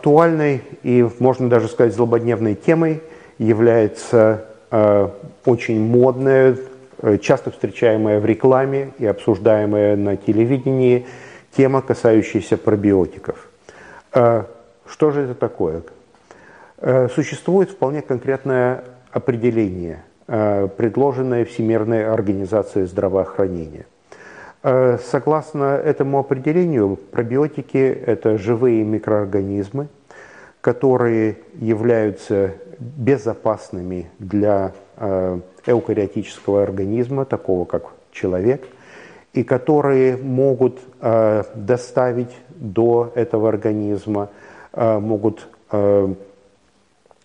актуальной и, можно даже сказать, злободневной темой является э, очень модная, э, часто встречаемая в рекламе и обсуждаемая на телевидении тема, касающаяся пробиотиков. Э, что же это такое? Существует вполне конкретное определение, предложенное Всемирной организацией здравоохранения. Э, согласно этому определению, пробиотики – это живые микроорганизмы, которые являются безопасными для эукариотического организма, такого как человек, и которые могут доставить до этого организма, могут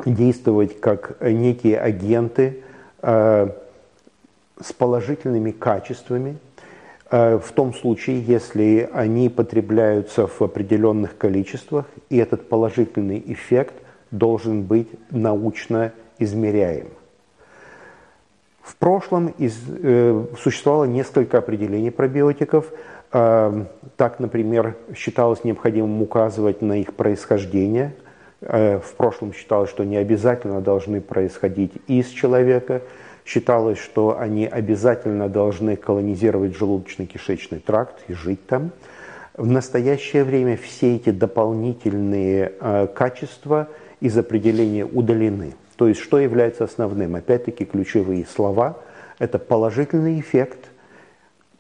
действовать как некие агенты э, с положительными качествами, э, в том случае, если они потребляются в определенных количествах, и этот положительный эффект должен быть научно измеряем. В прошлом из, э, существовало несколько определений пробиотиков. Э, так, например, считалось необходимым указывать на их происхождение – Э, в прошлом считалось, что они обязательно должны происходить из человека. Считалось, что они обязательно должны колонизировать желудочно-кишечный тракт и жить там. В настоящее время все эти дополнительные э, качества из определения удалены. То есть что является основным? Опять-таки ключевые слова – это положительный эффект,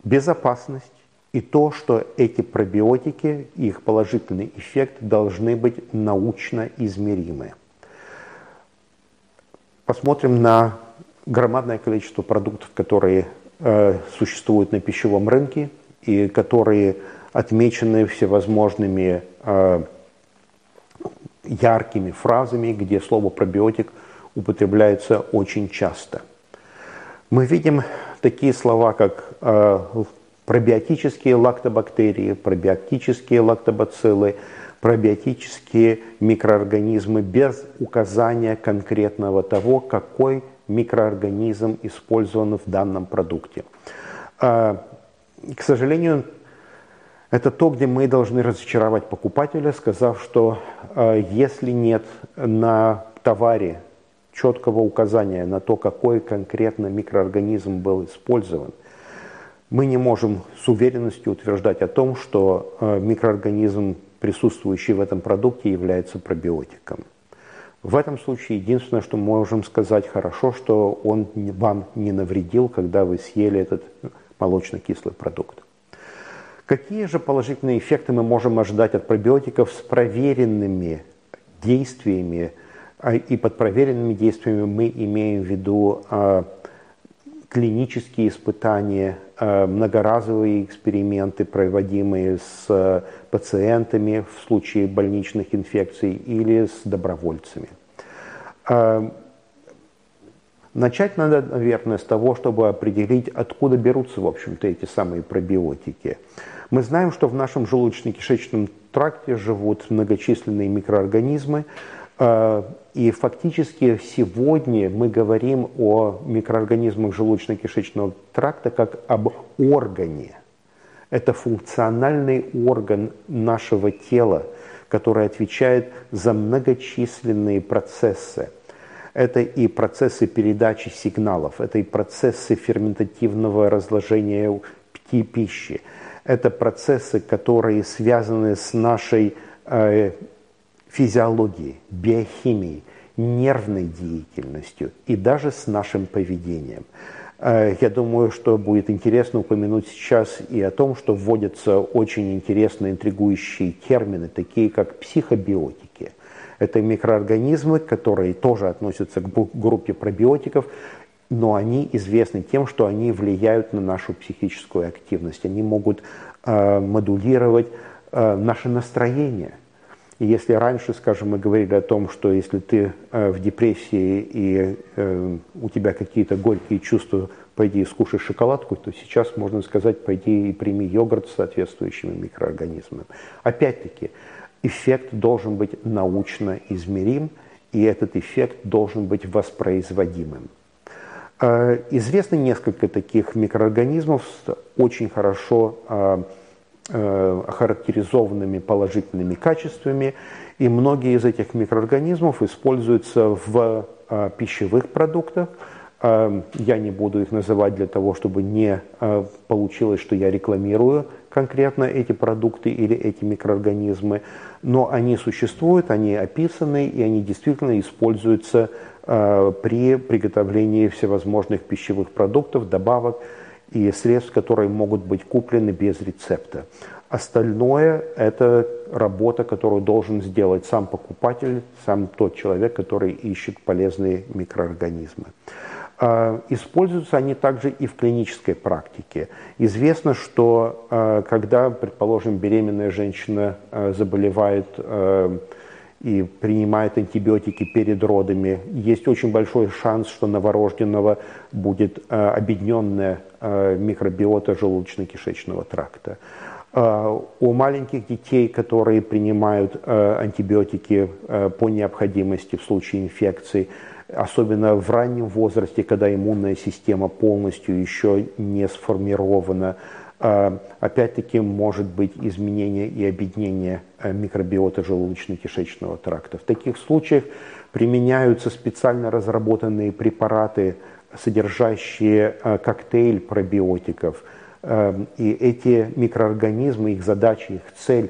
безопасность, и то, что эти пробиотики, их положительный эффект должны быть научно измеримы. Посмотрим на громадное количество продуктов, которые э, существуют на пищевом рынке и которые отмечены всевозможными э, яркими фразами, где слово пробиотик употребляется очень часто. Мы видим такие слова, как э, пробиотические лактобактерии, пробиотические лактобациллы, пробиотические микроорганизмы без указания конкретного того, какой микроорганизм использован в данном продукте. А, к сожалению, это то, где мы должны разочаровать покупателя, сказав, что а, если нет на товаре четкого указания на то, какой конкретно микроорганизм был использован – мы не можем с уверенностью утверждать о том, что э, микроорганизм, присутствующий в этом продукте, является пробиотиком. В этом случае единственное, что мы можем сказать хорошо, что он вам не навредил, когда вы съели этот молочно-кислый продукт. Какие же положительные эффекты мы можем ожидать от пробиотиков с проверенными действиями? А, и под проверенными действиями мы имеем в виду а, клинические испытания, э, многоразовые эксперименты, проводимые с э, пациентами в случае больничных инфекций или с добровольцами. Э, начать надо, наверное, с того, чтобы определить, откуда берутся, в общем-то, эти самые пробиотики. Мы знаем, что в нашем желудочно-кишечном тракте живут многочисленные микроорганизмы, и фактически сегодня мы говорим о микроорганизмах желудочно-кишечного тракта как об органе. Это функциональный орган нашего тела, который отвечает за многочисленные процессы. Это и процессы передачи сигналов, это и процессы ферментативного разложения пищи, это процессы, которые связаны с нашей э, физиологией, биохимией, нервной деятельностью и даже с нашим поведением. Э, я думаю, что будет интересно упомянуть сейчас и о том, что вводятся очень интересные, интригующие термины, такие как психобиотики. Это микроорганизмы, которые тоже относятся к группе пробиотиков, но они известны тем, что они влияют на нашу психическую активность. Они могут э, модулировать э, наше настроение – если раньше, скажем, мы говорили о том, что если ты э, в депрессии и э, у тебя какие-то горькие чувства, пойди и скушай шоколадку, то сейчас можно сказать, пойди и прими йогурт с соответствующими микроорганизмами. Опять-таки, эффект должен быть научно измерим, и этот эффект должен быть воспроизводимым. Э, известно несколько таких микроорганизмов, очень хорошо охарактеризованными положительными качествами, и многие из этих микроорганизмов используются в пищевых продуктах, я не буду их называть для того, чтобы не получилось, что я рекламирую конкретно эти продукты или эти микроорганизмы, но они существуют, они описаны, и они действительно используются при приготовлении всевозможных пищевых продуктов, добавок и средств, которые могут быть куплены без рецепта. Остальное – это работа, которую должен сделать сам покупатель, сам тот человек, который ищет полезные микроорганизмы. А, используются они также и в клинической практике. Известно, что а, когда, предположим, беременная женщина а, заболевает и принимает антибиотики перед родами, есть очень большой шанс, что новорожденного будет объединенная микробиота желудочно-кишечного тракта. У маленьких детей, которые принимают антибиотики по необходимости в случае инфекции, особенно в раннем возрасте, когда иммунная система полностью еще не сформирована. А, опять-таки может быть изменение и объединение э, микробиота желудочно-кишечного тракта. В таких случаях применяются специально разработанные препараты, содержащие э, коктейль пробиотиков. Э, и эти микроорганизмы, их задача, их цель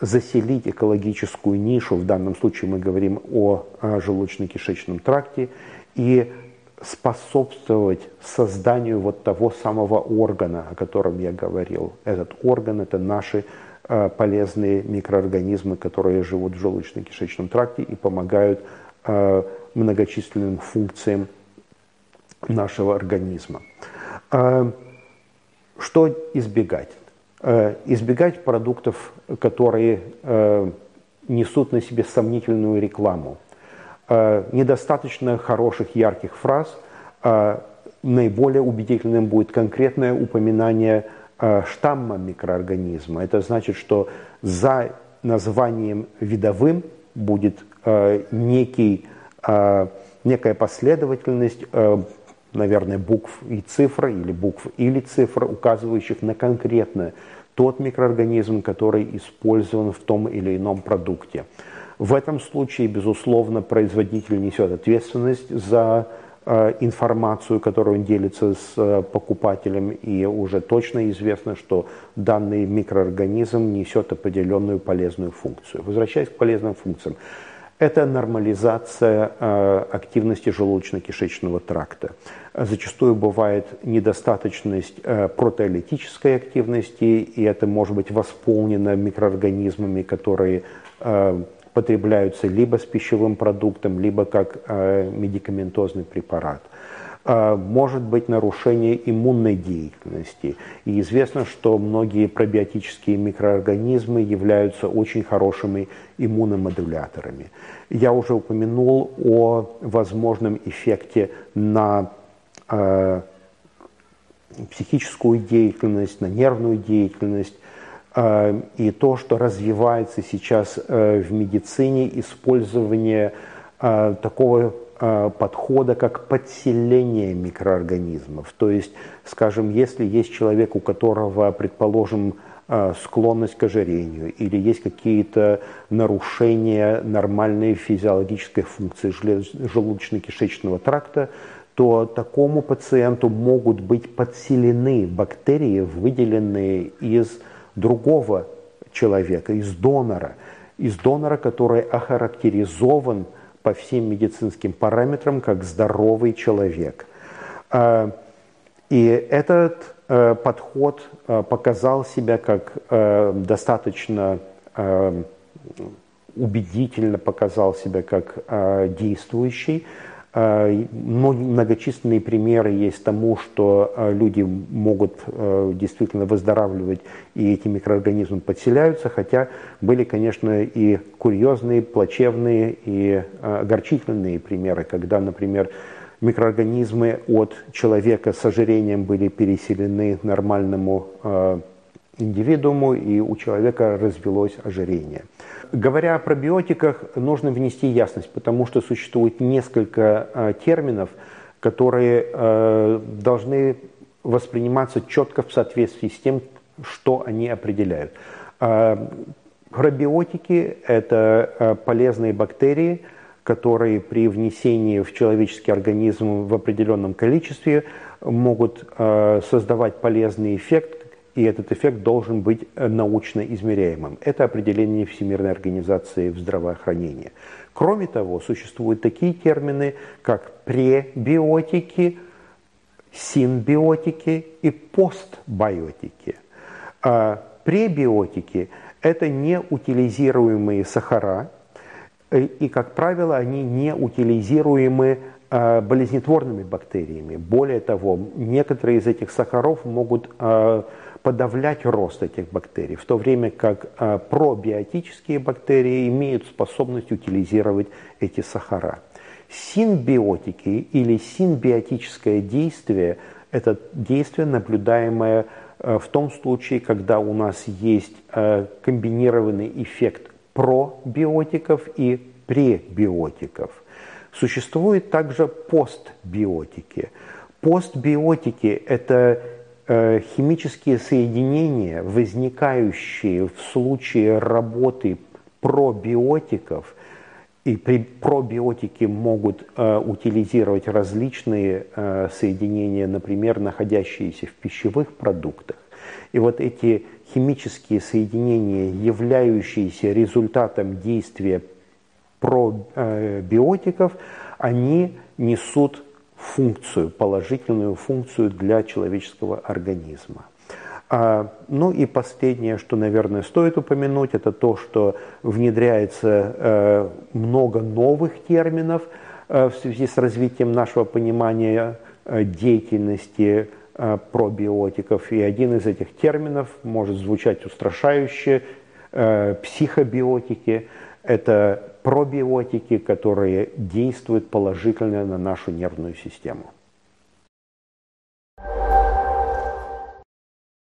заселить экологическую нишу, в данном случае мы говорим о желудочно-кишечном тракте, и способствовать созданию вот того самого органа, о котором я говорил. Этот орган – это наши э, полезные микроорганизмы, которые живут в желудочно-кишечном тракте и помогают э, многочисленным функциям нашего организма. Э, что избегать? Избегать продуктов, которые несут на себе сомнительную рекламу. Э, недостаточно хороших ярких фраз. Наиболее убедительным будет конкретное упоминание штамма микроорганизма. Это значит, что за названием видовым будет некий, некая последовательность наверное, букв и цифр, или букв или цифр, указывающих на конкретно тот микроорганизм, который использован в том или ином продукте. В этом случае, безусловно, производитель несет ответственность за э, информацию, которую он делится с э, покупателем, и уже точно известно, что данный микроорганизм несет определенную полезную функцию. Возвращаясь к полезным функциям, это нормализация э, активности желудочно-кишечного тракта. Зачастую бывает недостаточность протеолитической активности, и это может быть восполнено микроорганизмами, которые потребляются либо с пищевым продуктом, либо как медикаментозный препарат. А, может быть нарушение иммунной деятельности. И известно, что многие пробиотические микроорганизмы являются очень хорошими иммуномодуляторами. Я уже упомянул о возможном эффекте на э, психическую деятельность, на нервную деятельность. Э, и то, что развивается сейчас э, в медицине, использование э, такого Э, подхода как подселение микроорганизмов. То есть, скажем, если есть человек, у которого, предположим, склонность к ожирению или есть какие-то нарушения нормальной физиологической функции желудочно-кишечного тракта, то такому пациенту могут быть подселены бактерии, выделенные из другого человека, из донора, из донора, который охарактеризован по всем медицинским параметрам как здоровый человек. А, и этот э, подход э, показал себя как э, достаточно убедительно показал себя как действующий. Многочисленные примеры есть тому, что люди могут действительно выздоравливать, и эти микроорганизмы подселяются, хотя были, конечно, и курьезные, плачевные и огорчительные примеры, когда, например, микроорганизмы от человека с ожирением были переселены нормальному индивидууму, и у человека развелось ожирение. Говоря о пробиотиках, нужно внести ясность, потому что существует несколько э, терминов, которые э, должны восприниматься четко в соответствии с тем, что они определяют. Пробиотики – это полезные бактерии, которые при внесении в человеческий организм в определенном количестве могут создавать полезный эффект, и этот эффект должен быть э, научно измеряемым. Это определение Всемирной организации в здравоохранении. Кроме того, существуют такие термины, как пребиотики, синбиотики и постбиотики. А пребиотики – это неутилизируемые сахара, и, как правило, они не утилизируемы а, болезнетворными бактериями. Более того, некоторые из этих сахаров могут подавлять рост этих бактерий, в то время как э, пробиотические бактерии имеют способность утилизировать эти сахара. Синбиотики или синбиотическое действие – это действие, наблюдаемое э, в том случае, когда у нас есть э, комбинированный эффект пробиотиков и пребиотиков. Существуют также постбиотики. Постбиотики – это химические соединения, возникающие в случае работы пробиотиков, и при пробиотики могут э, утилизировать различные э, соединения, например, находящиеся в пищевых продуктах. И вот эти химические соединения, являющиеся результатом действия пробиотиков, они несут функцию, положительную функцию для человеческого организма. А, ну и последнее, что, наверное, стоит упомянуть, это то, что внедряется э, много новых терминов э, в связи с развитием нашего понимания э, деятельности пробиотиков. И один из этих терминов может звучать устрашающе, психобиотики. Это пробиотики, которые действуют положительно на нашу нервную систему.